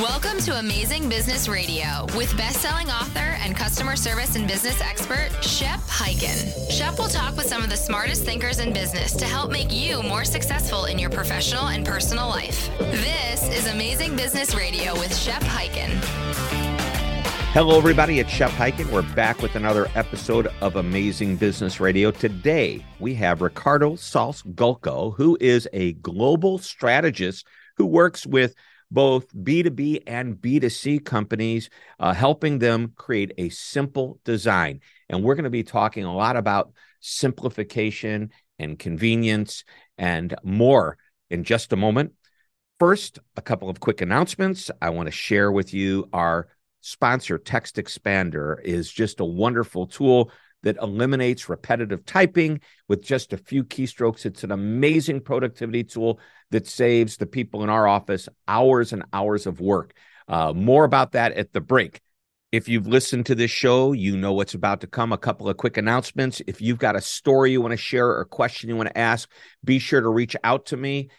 Welcome to Amazing Business Radio with best-selling author and customer service and business expert Shep Hyken. Shep will talk with some of the smartest thinkers in business to help make you more successful in your professional and personal life. This is Amazing Business Radio with Shep Hyken. Hello, everybody. It's Shep Hyken. We're back with another episode of Amazing Business Radio. Today, we have Ricardo Saltz Gulko, who is a global strategist who works with both B2B and B2C companies, uh, helping them create a simple design. And we're going to be talking a lot about simplification and convenience and more in just a moment. First, a couple of quick announcements. I want to share with you our sponsor, Text Expander, is just a wonderful tool that eliminates repetitive typing with just a few keystrokes. It's an amazing productivity tool that saves the people in our office hours and hours of work. Uh, more about that at the break. If you've listened to this show, you know what's about to come. A couple of quick announcements. If you've got a story you want to share or a question you want to ask, be sure to reach out to me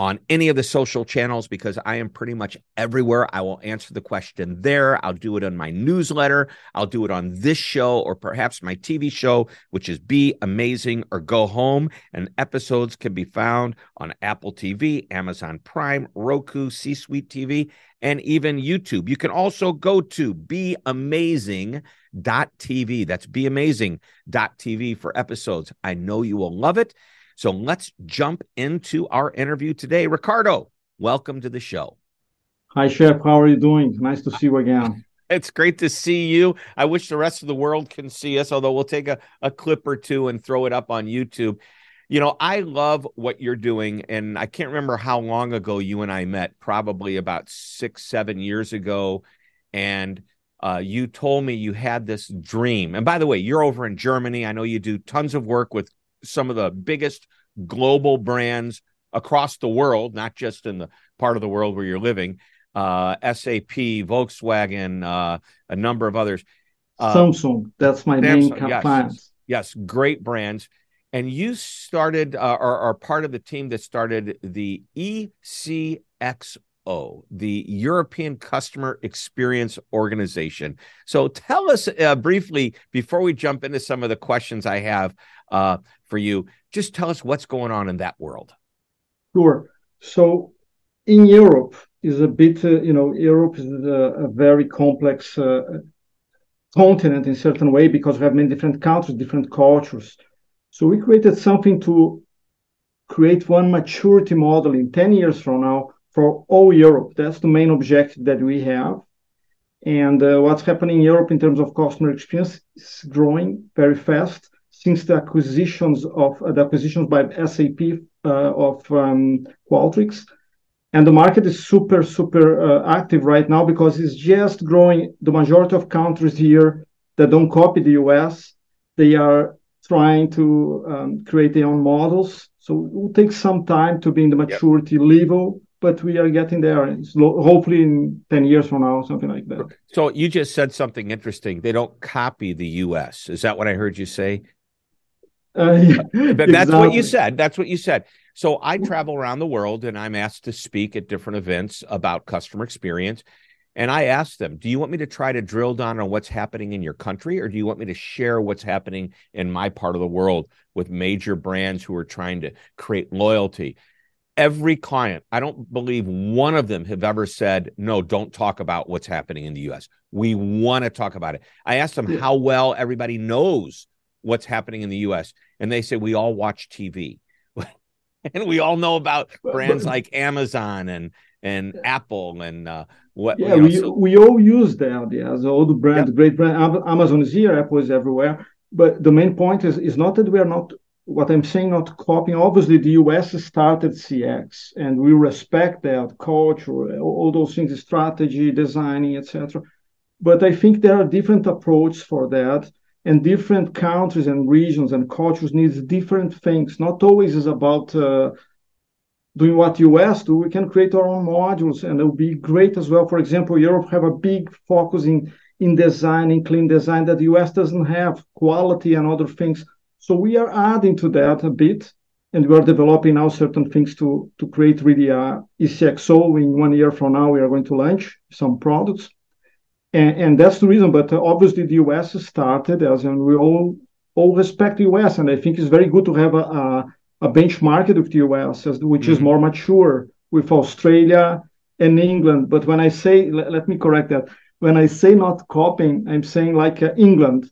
on any of the social channels because I am pretty much everywhere. I will answer the question there. I'll do it on my newsletter. I'll do it on this show or perhaps my TV show, which is Be Amazing or Go Home. And episodes can be found on Apple TV, Amazon Prime, Roku, C Suite TV, and even YouTube. You can also go to beamazing.tv. That's beamazing.tv for episodes. I know you will love it. So let's jump into our interview today. Ricardo, welcome to the show. Hi, Shep. How are you doing? Nice to see you again. It's great to see you. I wish the rest of the world can see us, although we'll take a, a clip or two and throw it up on YouTube. You know, I love what you're doing. And I can't remember how long ago you and I met, probably about six, seven years ago. And uh, you told me you had this dream. And by the way, you're over in Germany. I know you do tons of work with some of the biggest global brands across the world, not just in the part of the world where you're living. Uh, SAP, Volkswagen, uh, a number of others. Uh, Samsung, that's my Samsung, main yes, client. Yes, great brands. And you started, uh, or are part of the team that started the The European Customer Experience Organization. So tell us uh, briefly, before we jump into some of the questions I have, uh, for you. Just tell us what's going on in that world. Sure. So in Europe is a bit, uh, you know, Europe is a, a very complex uh, continent in certain way because we have many different countries, different cultures. So we created something to create one maturity model in 10 years from now for all Europe. That's the main objective that we have. And uh, what's happening in Europe in terms of customer experience is growing very fast since the acquisitions of uh, the acquisitions by SAP uh, of um, Qualtrics. And the market is super, super uh, active right now because it's just growing. The majority of countries here that don't copy the US, they are trying to um, create their own models. So it will take some time to be in the maturity yep. level, but we are getting there. hopefully in 10 years from now, something like that. So you just said something interesting. They don't copy the US. Is that what I heard you say? Uh, yeah, but that's exactly. what you said. That's what you said. So I travel around the world and I'm asked to speak at different events about customer experience. And I ask them, do you want me to try to drill down on what's happening in your country, or do you want me to share what's happening in my part of the world with major brands who are trying to create loyalty? Every client, I don't believe one of them have ever said, no, don't talk about what's happening in the US. We want to talk about it. I asked them how well everybody knows what's happening in the US. And they say we all watch TV. and we all know about brands like Amazon and and Apple and uh, what yeah we, we all use that yeah so all the brand yep. great brand Amazon is here Apple is everywhere but the main point is is not that we are not what I'm saying, not copying. Obviously, the US started CX, and we respect that culture, all those things, strategy, designing, etc. But I think there are different approaches for that, and different countries and regions and cultures needs different things. Not always is about uh, doing what US do. We can create our own modules, and it will be great as well. For example, Europe have a big focus in in design, in clean design that the US doesn't have, quality and other things. So we are adding to that a bit, and we are developing now certain things to to create really a ECXO. In one year from now, we are going to launch some products and, and that's the reason. But obviously, the US started as, and we all all respect the US, and I think it's very good to have a a, a benchmark with the US, as, which mm-hmm. is more mature with Australia and England. But when I say, let, let me correct that. When I say not copying, I'm saying like uh, England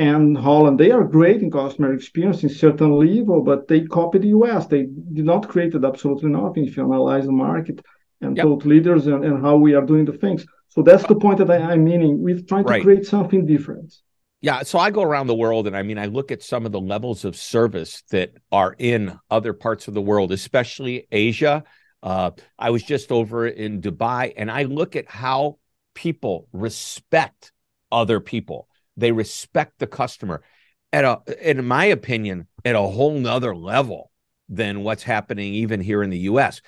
and Holland. They are great in customer experience in certain level, but they copy the US. They did not create absolutely nothing if you analyze the market and yep. thought leaders and, and how we are doing the things. So that's the point that I, am meaning. We're trying to right. create something different. Yeah. So I go around the world and I mean, I look at some of the levels of service that are in other parts of the world, especially Asia. Uh, I was just over in Dubai and I look at how people respect other people. They respect the customer at a, in my opinion, at a whole nother level than what's happening even here in the US.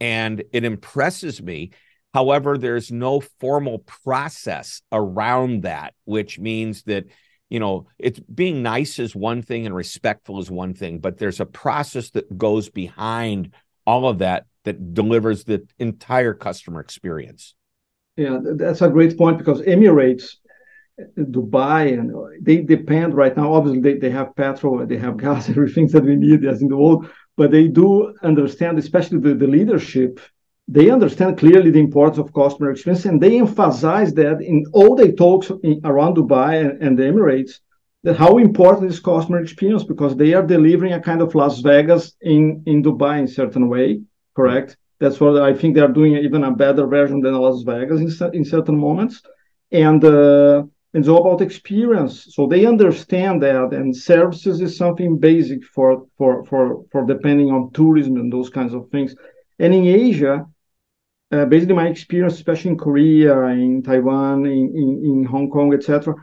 And it impresses me However, there's no formal process around that, which means that you know it's being nice is one thing and respectful is one thing, but there's a process that goes behind all of that that delivers the entire customer experience. Yeah, that's a great point because Emirates, Dubai, and they depend right now. Obviously, they, they have petrol, they have gas, everything that we need as in the world, but they do understand, especially the, the leadership they understand clearly the importance of customer experience and they emphasize that in all their talks in, around Dubai and, and, the Emirates that how important is customer experience because they are delivering a kind of Las Vegas in, in Dubai in certain way, correct? That's what I think they are doing even a better version than Las Vegas in, in certain moments. And uh, it's all about experience. So they understand that and services is something basic for for for for depending on tourism and those kinds of things. And in Asia, uh, basically my experience, especially in Korea, in Taiwan, in, in, in Hong Kong, etc.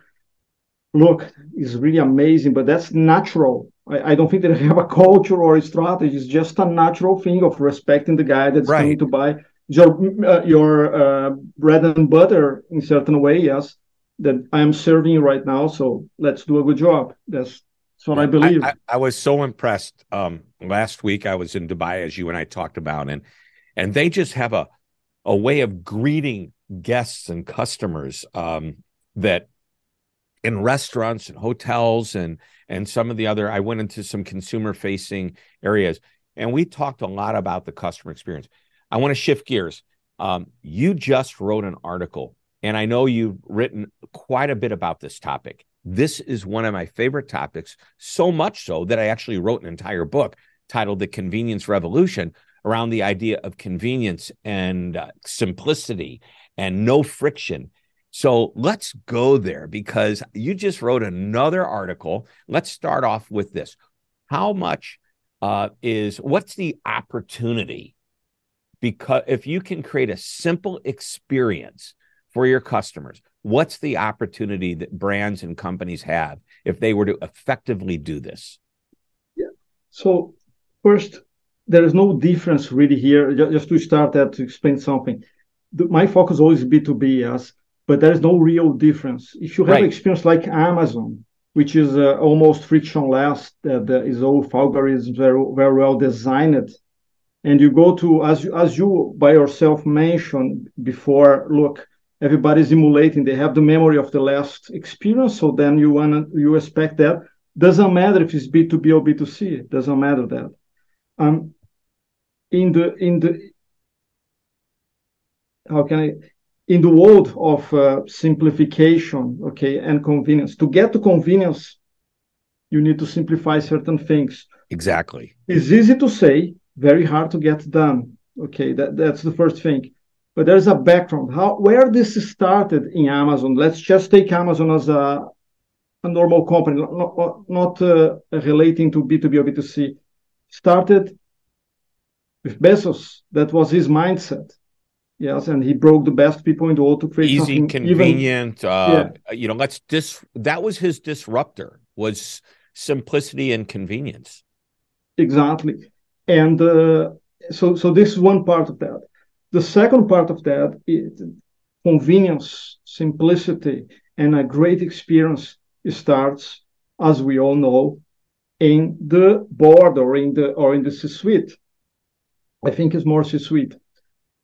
Look, it's really amazing, but that's natural. I, I, don't think they have a culture or a strategy. It's just a natural thing of respecting the guy that's right. coming to buy your uh, your uh, bread and butter in certain way. Yes, that I am serving you right now. So let's do a good job. That's that's what I believe. I, I, I was so impressed. Um, last week I was in Dubai, as you and I talked about, and and they just have a a way of greeting guests and customers um, that in restaurants and hotels and and some of the other i went into some consumer facing areas and we talked a lot about the customer experience i want to shift gears um, you just wrote an article and i know you've written quite a bit about this topic this is one of my favorite topics so much so that i actually wrote an entire book titled the convenience revolution around the idea of convenience and uh, simplicity and no friction. So let's go there because you just wrote another article. Let's start off with this. How much uh, is what's the opportunity? Because if you can create a simple experience for your customers, what's the opportunity that brands and companies have if they were to effectively do this? Yeah. So, first, there is no difference really here. Just to start that to explain something, my focus always B2B, yes, but there is no real difference. If you have right. experience like Amazon, which is uh, almost frictionless, that uh, is all algorithms very very well designed, and you go to as you, as you by yourself mentioned before, look, everybody's emulating. They have the memory of the last experience, so then you want you expect that. Doesn't matter if it's B2B or B2C. Doesn't matter that. Um, in the in the how can I in the world of uh, simplification, okay, and convenience. To get to convenience, you need to simplify certain things. Exactly. It's easy to say, very hard to get done. Okay, that, that's the first thing. But there's a background. How where this started in Amazon. Let's just take Amazon as a a normal company, not, not uh, relating to B2B or B2C, started with Bezos. That was his mindset. Yes, and he broke the best people in the world to create easy, convenient. Even, uh, yeah. You know, let's dis. That was his disruptor. Was simplicity and convenience. Exactly, and uh, so so this is one part of that. The second part of that is convenience, simplicity, and a great experience starts, as we all know, in the board or in the or in the C-suite. I think it's more C-suite.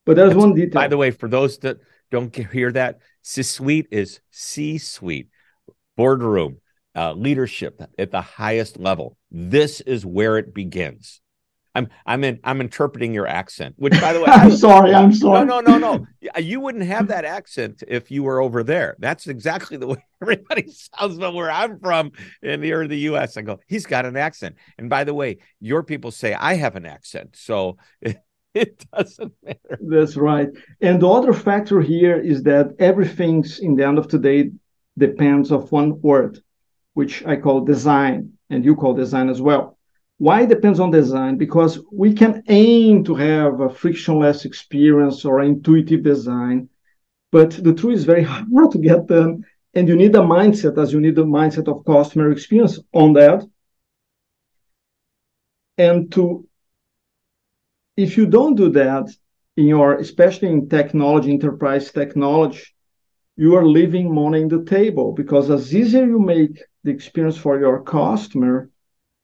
But there's That's, one detail. By the way, for those that don't hear that, C-suite is C-suite, boardroom, uh, leadership at the highest level. This is where it begins. I'm I'm in I'm interpreting your accent, which by the way, I'm sorry, I'm sorry. No, no, no, no. You wouldn't have that accent if you were over there. That's exactly the way everybody sounds about where I'm from in the or the US. I go, he's got an accent. And by the way, your people say I have an accent. So it, it doesn't matter. That's right. And the other factor here is that everything's in the end of the day depends of one word, which I call design, and you call design as well why depends on design? Because we can aim to have a frictionless experience or intuitive design, but the truth is very hard to get them. And you need a mindset, as you need the mindset of customer experience on that. And to, if you don't do that in your, especially in technology, enterprise technology, you are leaving money in the table because as easier you make the experience for your customer,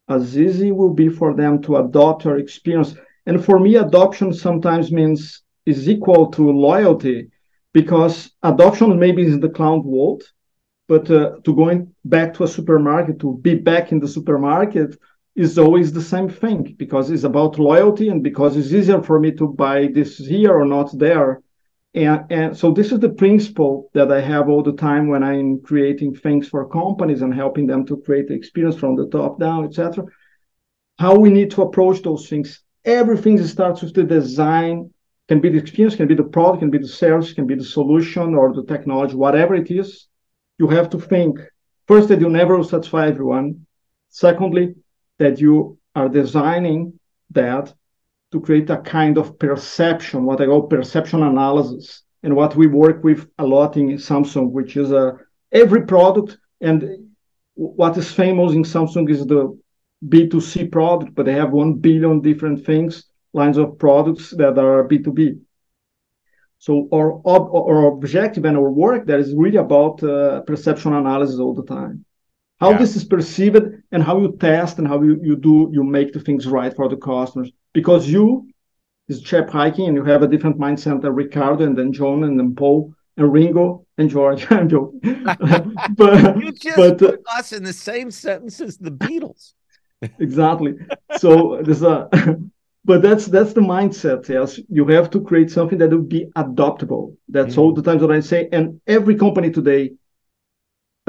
as easy will be for them to adopt your experience. And for me, adoption sometimes means is equal to loyalty because adoption maybe is the cloud world, but uh, to going back to a supermarket, to be back in the supermarket is always the same thing because it's about loyalty and because it's easier for me to buy this here or not there and, and so this is the principle that I have all the time when I'm creating things for companies and helping them to create the experience from the top down, etc. How we need to approach those things. Everything starts with the design, can be the experience, can be the product, can be the service, can be the solution or the technology, whatever it is. You have to think first that you never satisfy everyone. Secondly, that you are designing that to create a kind of perception, what I call perception analysis, and what we work with a lot in Samsung, which is uh, every product. And what is famous in Samsung is the B2C product, but they have 1 billion different things, lines of products that are B2B. So our, our objective and our work that is really about uh, perception analysis all the time. How yeah. this is perceived and how you test and how you, you do, you make the things right for the customers because you is Shep Hyken and you have a different mindset than Ricardo and then John and then Paul and Ringo and George. I'm joking. but you just but, uh, put uh, us in the same sentence as the Beatles. exactly. So there's a but that's that's the mindset. Yes, you have to create something that will be adoptable. That's mm. all the times that I say. And every company today,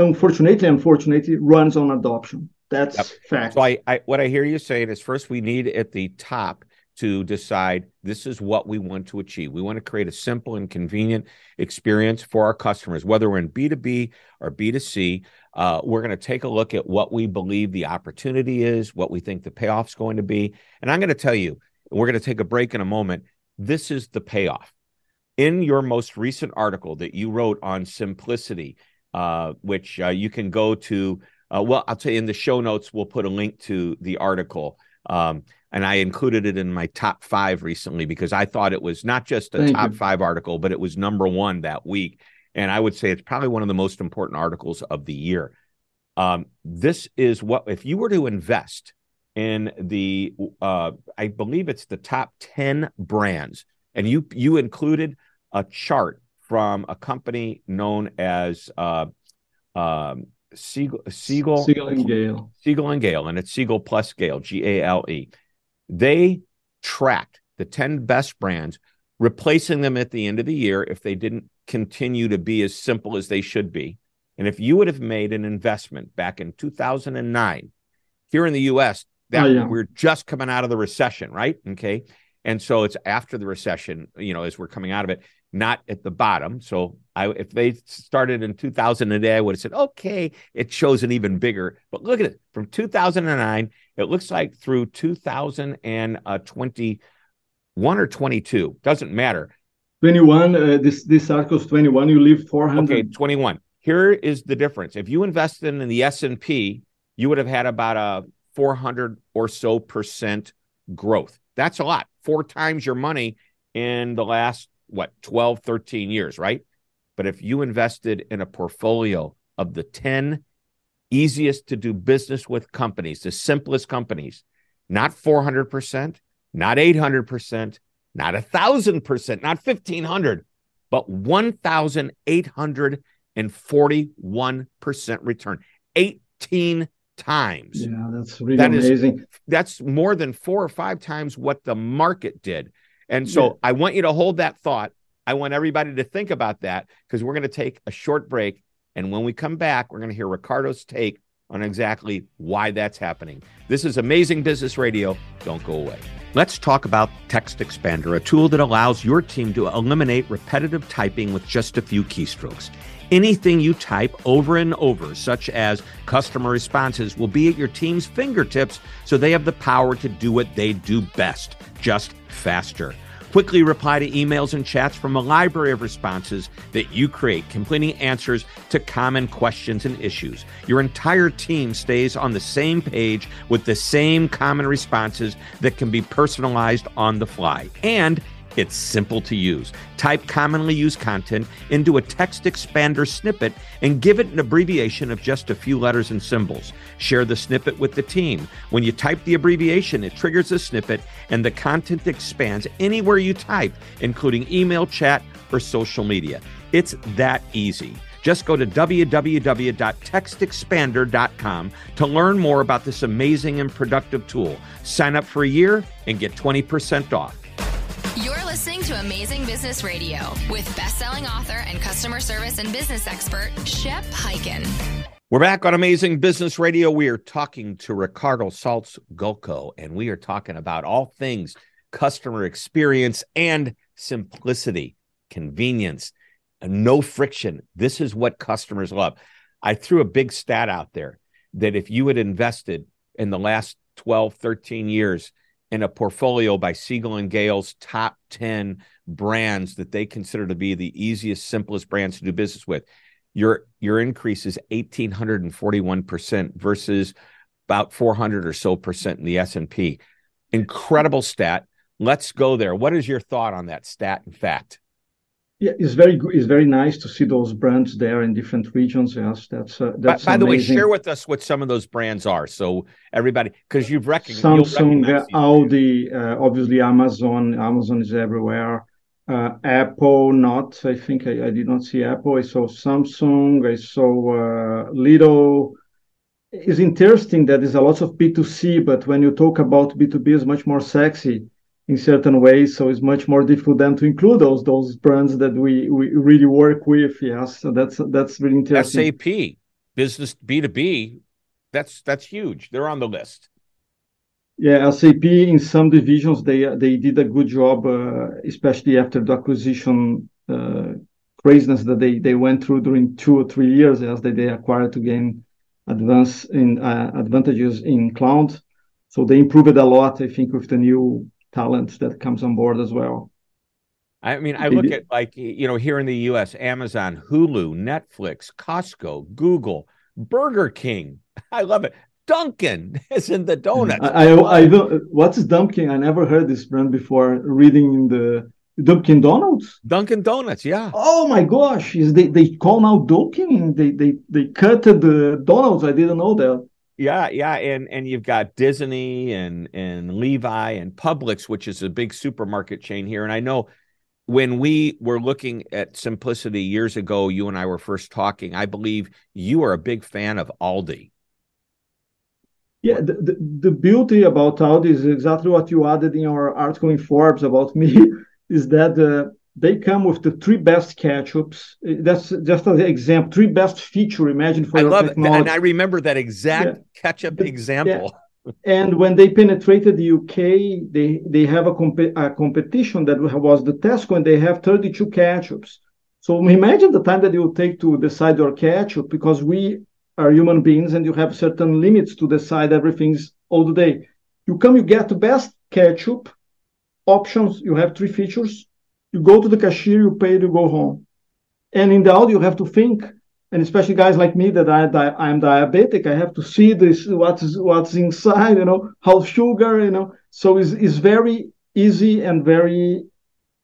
unfortunately, unfortunately, runs on adoption. That's yep. fact. So I, I, what I hear you saying is first we need at the top to decide this is what we want to achieve. We want to create a simple and convenient experience for our customers, whether we're in B2B or B2C. Uh, we're going to take a look at what we believe the opportunity is, what we think the payoff is going to be. And I'm going to tell you, we're going to take a break in a moment. This is the payoff. In your most recent article that you wrote on simplicity, uh, which uh, you can go to uh, well, I'll tell you in the show notes, we'll put a link to the article. Um, and I included it in my top five recently because I thought it was not just a Thank top you. five article, but it was number one that week. And I would say it's probably one of the most important articles of the year. Um, this is what, if you were to invest in the, uh, I believe it's the top 10 brands, and you, you included a chart from a company known as, uh, um, Siegel, Siegel, Siegel and Gale, Siegel and Gale, and it's Siegel plus Gale, G A L E. They tracked the 10 best brands, replacing them at the end of the year if they didn't continue to be as simple as they should be. And if you would have made an investment back in 2009 here in the US, that oh, yeah. we're just coming out of the recession, right? Okay. And so it's after the recession, you know, as we're coming out of it. Not at the bottom. So I, if they started in 2000 a day, I would have said, okay, it shows an even bigger. But look at it from 2009. It looks like through 2021 or 22 doesn't matter. 21. Uh, this this article is 21. You leave 400. Okay, 21. Here is the difference. If you invested in the S and P, you would have had about a 400 or so percent growth. That's a lot. Four times your money in the last what 12 13 years right? But if you invested in a portfolio of the 10 easiest to do business with companies the simplest companies not 400% not 800% not 1000% not 1500 but 1841% return 18 times. Yeah that's really that amazing. Is, that's more than four or five times what the market did and so yeah. I want you to hold that thought. I want everybody to think about that because we're going to take a short break. And when we come back, we're going to hear Ricardo's take on exactly why that's happening. This is Amazing Business Radio. Don't go away. Let's talk about Text Expander, a tool that allows your team to eliminate repetitive typing with just a few keystrokes. Anything you type over and over, such as customer responses, will be at your team's fingertips so they have the power to do what they do best just faster. Quickly reply to emails and chats from a library of responses that you create, completing answers to common questions and issues. Your entire team stays on the same page with the same common responses that can be personalized on the fly. And it's simple to use. Type commonly used content into a text expander snippet and give it an abbreviation of just a few letters and symbols. Share the snippet with the team. When you type the abbreviation, it triggers the snippet and the content expands anywhere you type, including email, chat, or social media. It's that easy. Just go to www.textexpander.com to learn more about this amazing and productive tool. Sign up for a year and get 20% off. Listening to Amazing Business Radio with best-selling author and customer service and business expert Shep Hyken. We're back on Amazing Business Radio. We are talking to Ricardo Saltz Gulko, and we are talking about all things customer experience and simplicity, convenience, no friction. This is what customers love. I threw a big stat out there that if you had invested in the last 12, 13 years in a portfolio by Siegel and Gale's top 10 brands that they consider to be the easiest, simplest brands to do business with. Your your increase is 1841% versus about 400 or so percent in the S&P. Incredible stat. Let's go there. What is your thought on that stat and fact? Yeah, it's very good. It's very nice to see those brands there in different regions. Yes, that's uh, that's. By, by the way, share with us what some of those brands are, so everybody, because you've recognized Samsung, Audi, uh, obviously Amazon. Amazon is everywhere. Uh, Apple, not. I think I, I, did not see Apple. I saw Samsung. I saw uh. It's interesting that there's a lot of B2C, but when you talk about B2B, it's much more sexy in certain ways. So it's much more difficult then to include those those brands that we we really work with. Yes, so that's that's really interesting. SAP business B two B, that's that's huge. They're on the list. Yeah, SAP in some divisions they they did a good job, uh, especially after the acquisition uh, craziness that they they went through during two or three years as they, they acquired to gain advance in uh, advantages in cloud. So they improved a lot, I think, with the new talent that comes on board as well. I mean, I look at like you know here in the U.S., Amazon, Hulu, Netflix, Costco, Google, Burger King. I love it. Dunkin' is in the donuts. I, I, I what's Dunkin'? I never heard this brand before. Reading in the Dunkin' Donuts. Dunkin' Donuts, yeah. Oh my gosh! Is they they call now Dunkin'? They they they cut the donuts. I didn't know that. Yeah, yeah, and and you've got Disney and and Levi and Publix, which is a big supermarket chain here. And I know when we were looking at simplicity years ago, you and I were first talking. I believe you are a big fan of Aldi. Yeah, the, the, the beauty about Aldi is exactly what you added in our article in Forbes about me, is that uh, they come with the three best ketchups. Uh, that's just an example. Three best feature. Imagine for I love technology. it, and I remember that exact yeah. ketchup example. and when they penetrated the UK, they they have a, comp- a competition that was the Tesco, and they have 32 ketchups. So imagine the time that you take to decide your ketchup, because we are human beings, and you have certain limits to decide everything's all the day. You come, you get the best ketchup options. You have three features. You go to the cashier, you pay, you go home. And in the Aldi, you have to think and especially guys like me that I, I'm diabetic, I have to see this what's what's inside, you know, how sugar, you know. So it's, it's very easy and very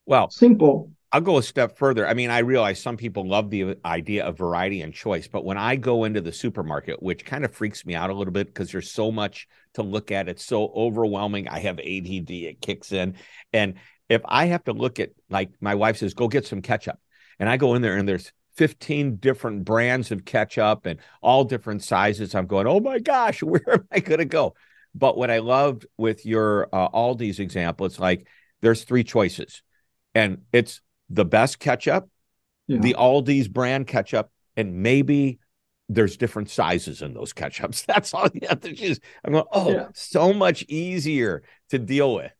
well simple. I'll go a step further. I mean, I realize some people love the idea of variety and choice, but when I go into the supermarket, which kind of freaks me out a little bit because there's so much to look at, it's so overwhelming. I have ADD, it kicks in. And if I have to look at, like, my wife says, go get some ketchup. And I go in there and there's 15 different brands of ketchup and all different sizes. I'm going, oh my gosh, where am I going to go? But what I loved with your uh, Aldi's example, it's like there's three choices, and it's the best ketchup, yeah. the Aldi's brand ketchup, and maybe there's different sizes in those ketchups. That's all you have to choose. I'm going, oh, yeah. so much easier to deal with.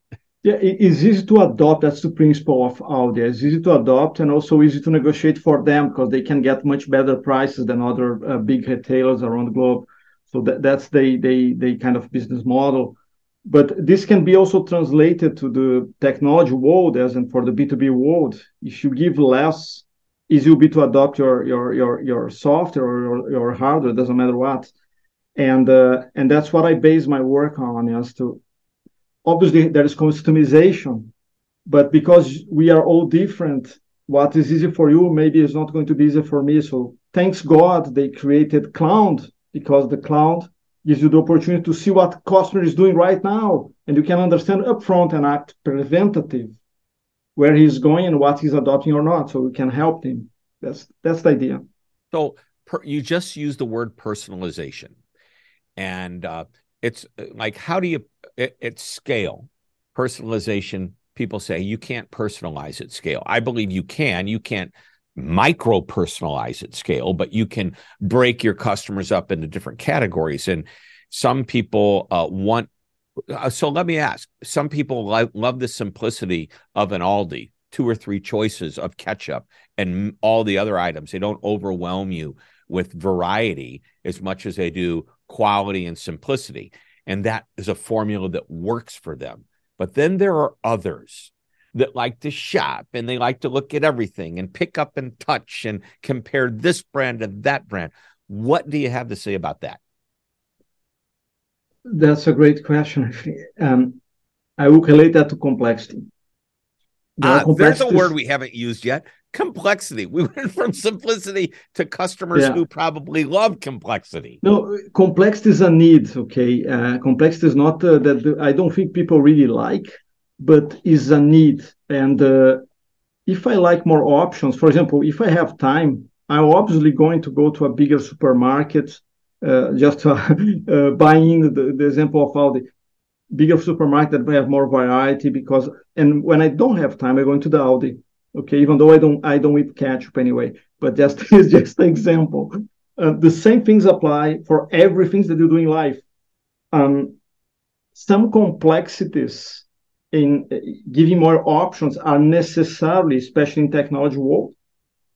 Yeah, it's easy to adopt. That's the principle of Aldi. It's easy to adopt and also easy to negotiate for them because they can get much better prices than other uh, big retailers around the globe. So that, that's the they they kind of business model. But this can be also translated to the technology world, as in for the B2B world. If you give less, easy will be to adopt your your your your software or your, your hardware, doesn't matter what. And uh, and that's what I base my work on, is to obviously there is customization, but because we are all different, what is easy for you maybe is not going to be easy for me. So thanks God they created Cloud because the cloud gives you the opportunity to see what customer is doing right now, and you can understand upfront and act preventative where he's going and what he's adopting or not, so we can help him. That's that's the idea. So per, you just use the word personalization, and uh, it's uh, like how do you at scale personalization people say you can't personalize at scale. I believe you can. You can't micro personalize at scale but you can break your customers up into different categories. And some people uh, want uh, so let me ask some people li- love the simplicity of an aldi two or three choices of ketchup and all the other items. They don't overwhelm you with variety as much as they do quality and simplicity and that is a formula that works for them. But then there are others that like to shop and they like to look at everything and pick up and touch and compare this brand and that brand. What do you have to say about that? That's a great question. Um, I will relate that to complexity. Ah, there's a word we haven't used yet complexity. We went from simplicity to customers yeah. who probably love complexity. No, complexity is a need. Okay, uh, complexity is not uh, that I don't think people really like, but is a need. And uh, if I like more options, for example, if I have time, I'm obviously going to go to a bigger supermarket. Uh, just uh, uh, buying the, the example of the bigger supermarket that may have more variety because and when I don't have time, I go into the Aldi Okay, even though I don't I don't eat ketchup anyway, but just is just an example. Uh, the same things apply for everything that you do in life. Um, some complexities in uh, giving more options are necessarily, especially in technology world.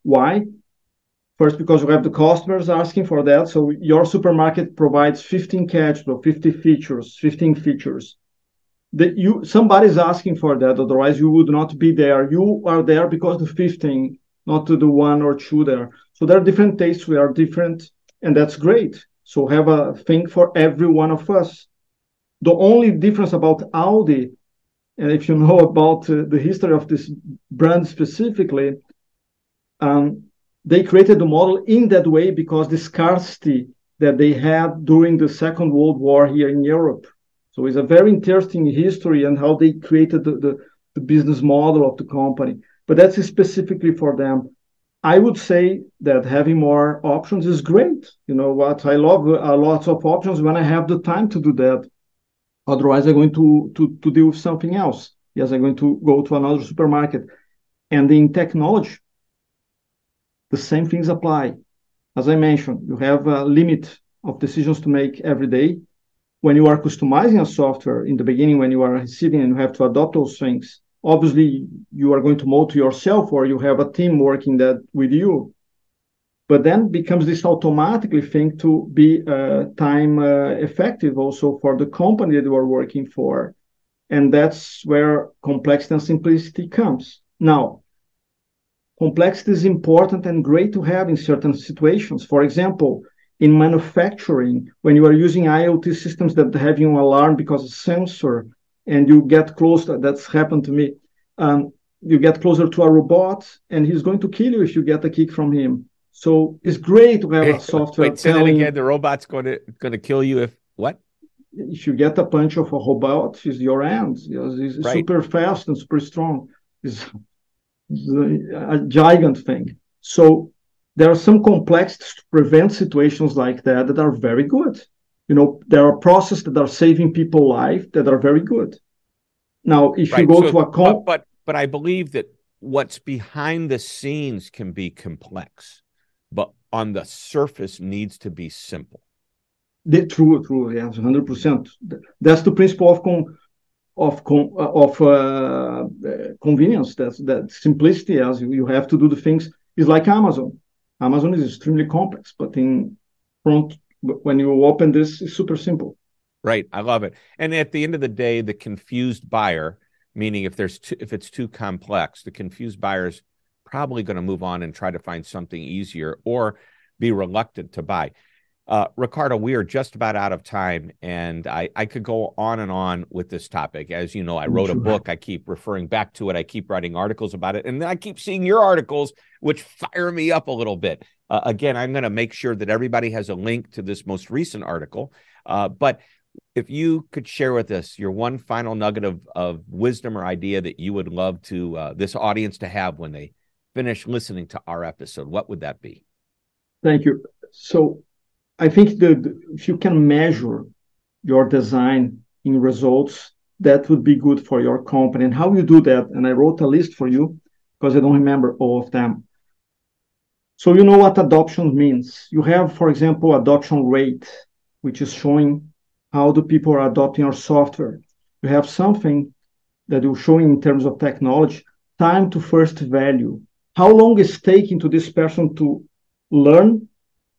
Why? First, because you have the customers asking for that. So your supermarket provides 15 ketchup or 50 features, 15 features that you somebody's asking for that otherwise you would not be there. You are there because the 15 not to the one or two there. So there are different tastes we are different and that's great. So have a thing for every one of us. The only difference about Aldi and if you know about uh, the history of this brand specifically um, they created the model in that way because the scarcity that they had during the second world war here in europe so it's a very interesting history and how they created the, the, the business model of the company. But that's specifically for them. I would say that having more options is great. You know what? I love uh, lots of options when I have the time to do that. Otherwise, I'm going to, to, to deal with something else. Yes, I'm going to go to another supermarket. And in technology, the same things apply. As I mentioned, you have a limit of decisions to make every day when you are customizing a software in the beginning, when you are receiving and you have to adopt those things, obviously you are going to mold to yourself or you have a team working that with you. But then becomes this automatically thing to be uh, time uh, effective also for the company that you are working for. And that's where complexity and simplicity comes. Now, complexity is important and great to have in certain situations. For example, in manufacturing, when you are using IoT systems that have you alarm because of sensor, and you get close, that's happened to me. Um, you get closer to a robot, and he's going to kill you if you get a kick from him. So it's great to have a software. Wait, say that again. The robot's going to going to kill you if what? If you get a punch of a robot, it's your end. It's, right. super fast and super strong. It's, it's a, a giant thing. So there are some complexities to prevent situations like that that are very good. You know, there are processes that are saving people life that are very good. Now, if right. you go so, to a comp- but, but but I believe that what's behind the scenes can be complex, but on the surface needs to be simple. The, true, true, yes, hundred percent. That's the principle of con, of con, of uh, convenience. That's that simplicity. As you, you have to do the things is like Amazon. Amazon is extremely complex, but in front when you open this, it's super simple. Right, I love it. And at the end of the day, the confused buyer, meaning if there's too, if it's too complex, the confused buyer is probably going to move on and try to find something easier or be reluctant to buy. Uh, Ricardo, we are just about out of time, and I, I could go on and on with this topic. As you know, I wrote a book. I keep referring back to it. I keep writing articles about it, and I keep seeing your articles, which fire me up a little bit. Uh, again, I'm going to make sure that everybody has a link to this most recent article. Uh, but if you could share with us your one final nugget of, of wisdom or idea that you would love to uh, this audience to have when they finish listening to our episode, what would that be? Thank you. So I think that if you can measure your design in results, that would be good for your company. And how you do that? And I wrote a list for you because I don't remember all of them. So you know what adoption means. You have, for example, adoption rate, which is showing how the people are adopting your software. You have something that you're showing in terms of technology, time to first value. How long is taking to this person to learn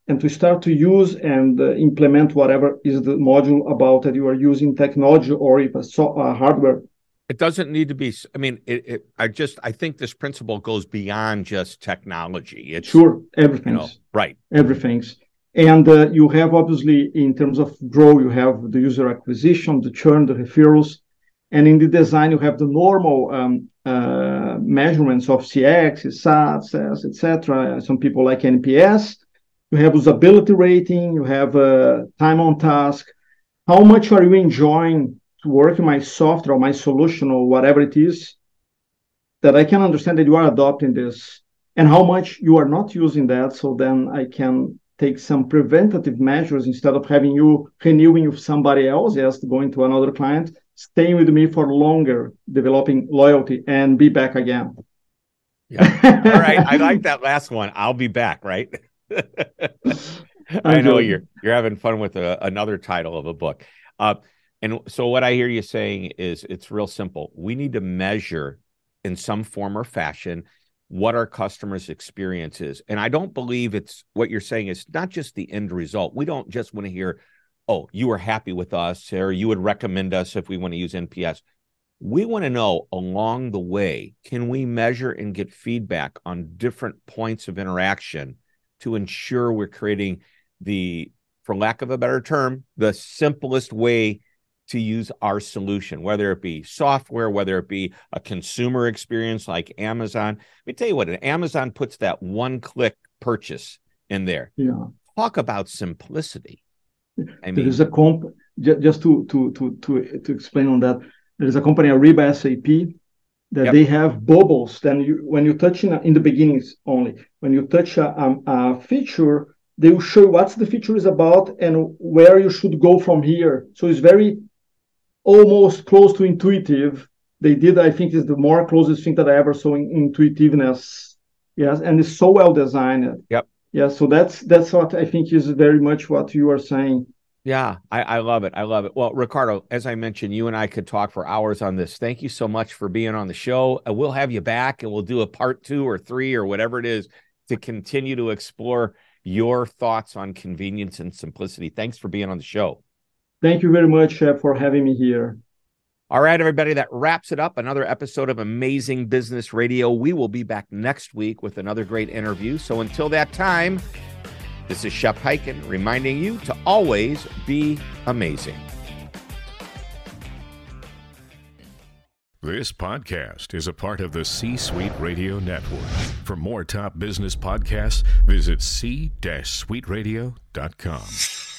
and to start to use and uh, implement whatever is the module about that you are using technology or if a so, uh, hardware. It doesn't need to be i mean it, it, i just i think this principle goes beyond just technology. It's sure everything. you know, right. Everything's and uh, you have obviously in terms of grow you have the user acquisition the churn the referrals. And in the design you have the normal um, uh, measurements of cx sats etc some people like nps you have usability rating, you have uh, time on task. How much are you enjoying to work my software or my solution or whatever it is that I can understand that you are adopting this and how much you are not using that. So then I can take some preventative measures instead of having you renewing with somebody else, yes, going to another client, staying with me for longer, developing loyalty and be back again. Yeah. All right. I like that last one. I'll be back, right? I know you're you're having fun with a, another title of a book. Uh, and so what I hear you saying is it's real simple. We need to measure in some form or fashion what our customers' experience is. And I don't believe it's what you're saying is not just the end result. We don't just want to hear, oh, you were happy with us, or you would recommend us if we want to use NPS. We want to know along the way, can we measure and get feedback on different points of interaction to ensure we're creating the, for lack of a better term, the simplest way to use our solution, whether it be software, whether it be a consumer experience like Amazon. Let me tell you what, Amazon puts that one click purchase in there. Yeah. Talk about simplicity. I mean, there is a comp just to to to to to explain on that. There is a company Ariba SAP that yep. they have bubbles. Then you, when you touch in, in the beginnings only, when you touch a, a, a, feature, they will show what the feature is about and where you should go from here. So it's very almost close to intuitive. They did, I think, is the more closest thing that I ever saw in intuitiveness. Yes, and it's so well designed. Yep. Yeah, so that's that's what I think is very much what you are saying. Yeah, I, I love it. I love it. Well, Ricardo, as I mentioned, you and I could talk for hours on this. Thank you so much for being on the show. Uh, we'll have you back and we'll do a part two or three or whatever it is to continue to explore your thoughts on convenience and simplicity. Thanks for being on the show. Thank you very much Shep, for having me here. All right, everybody, that wraps it up. Another episode of Amazing Business Radio. We will be back next week with another great interview. So until that time, this is Shep Hyken reminding you to always be amazing. This podcast is a part of the C Suite Radio Network. For more top business podcasts, visit c-suiteradio.com.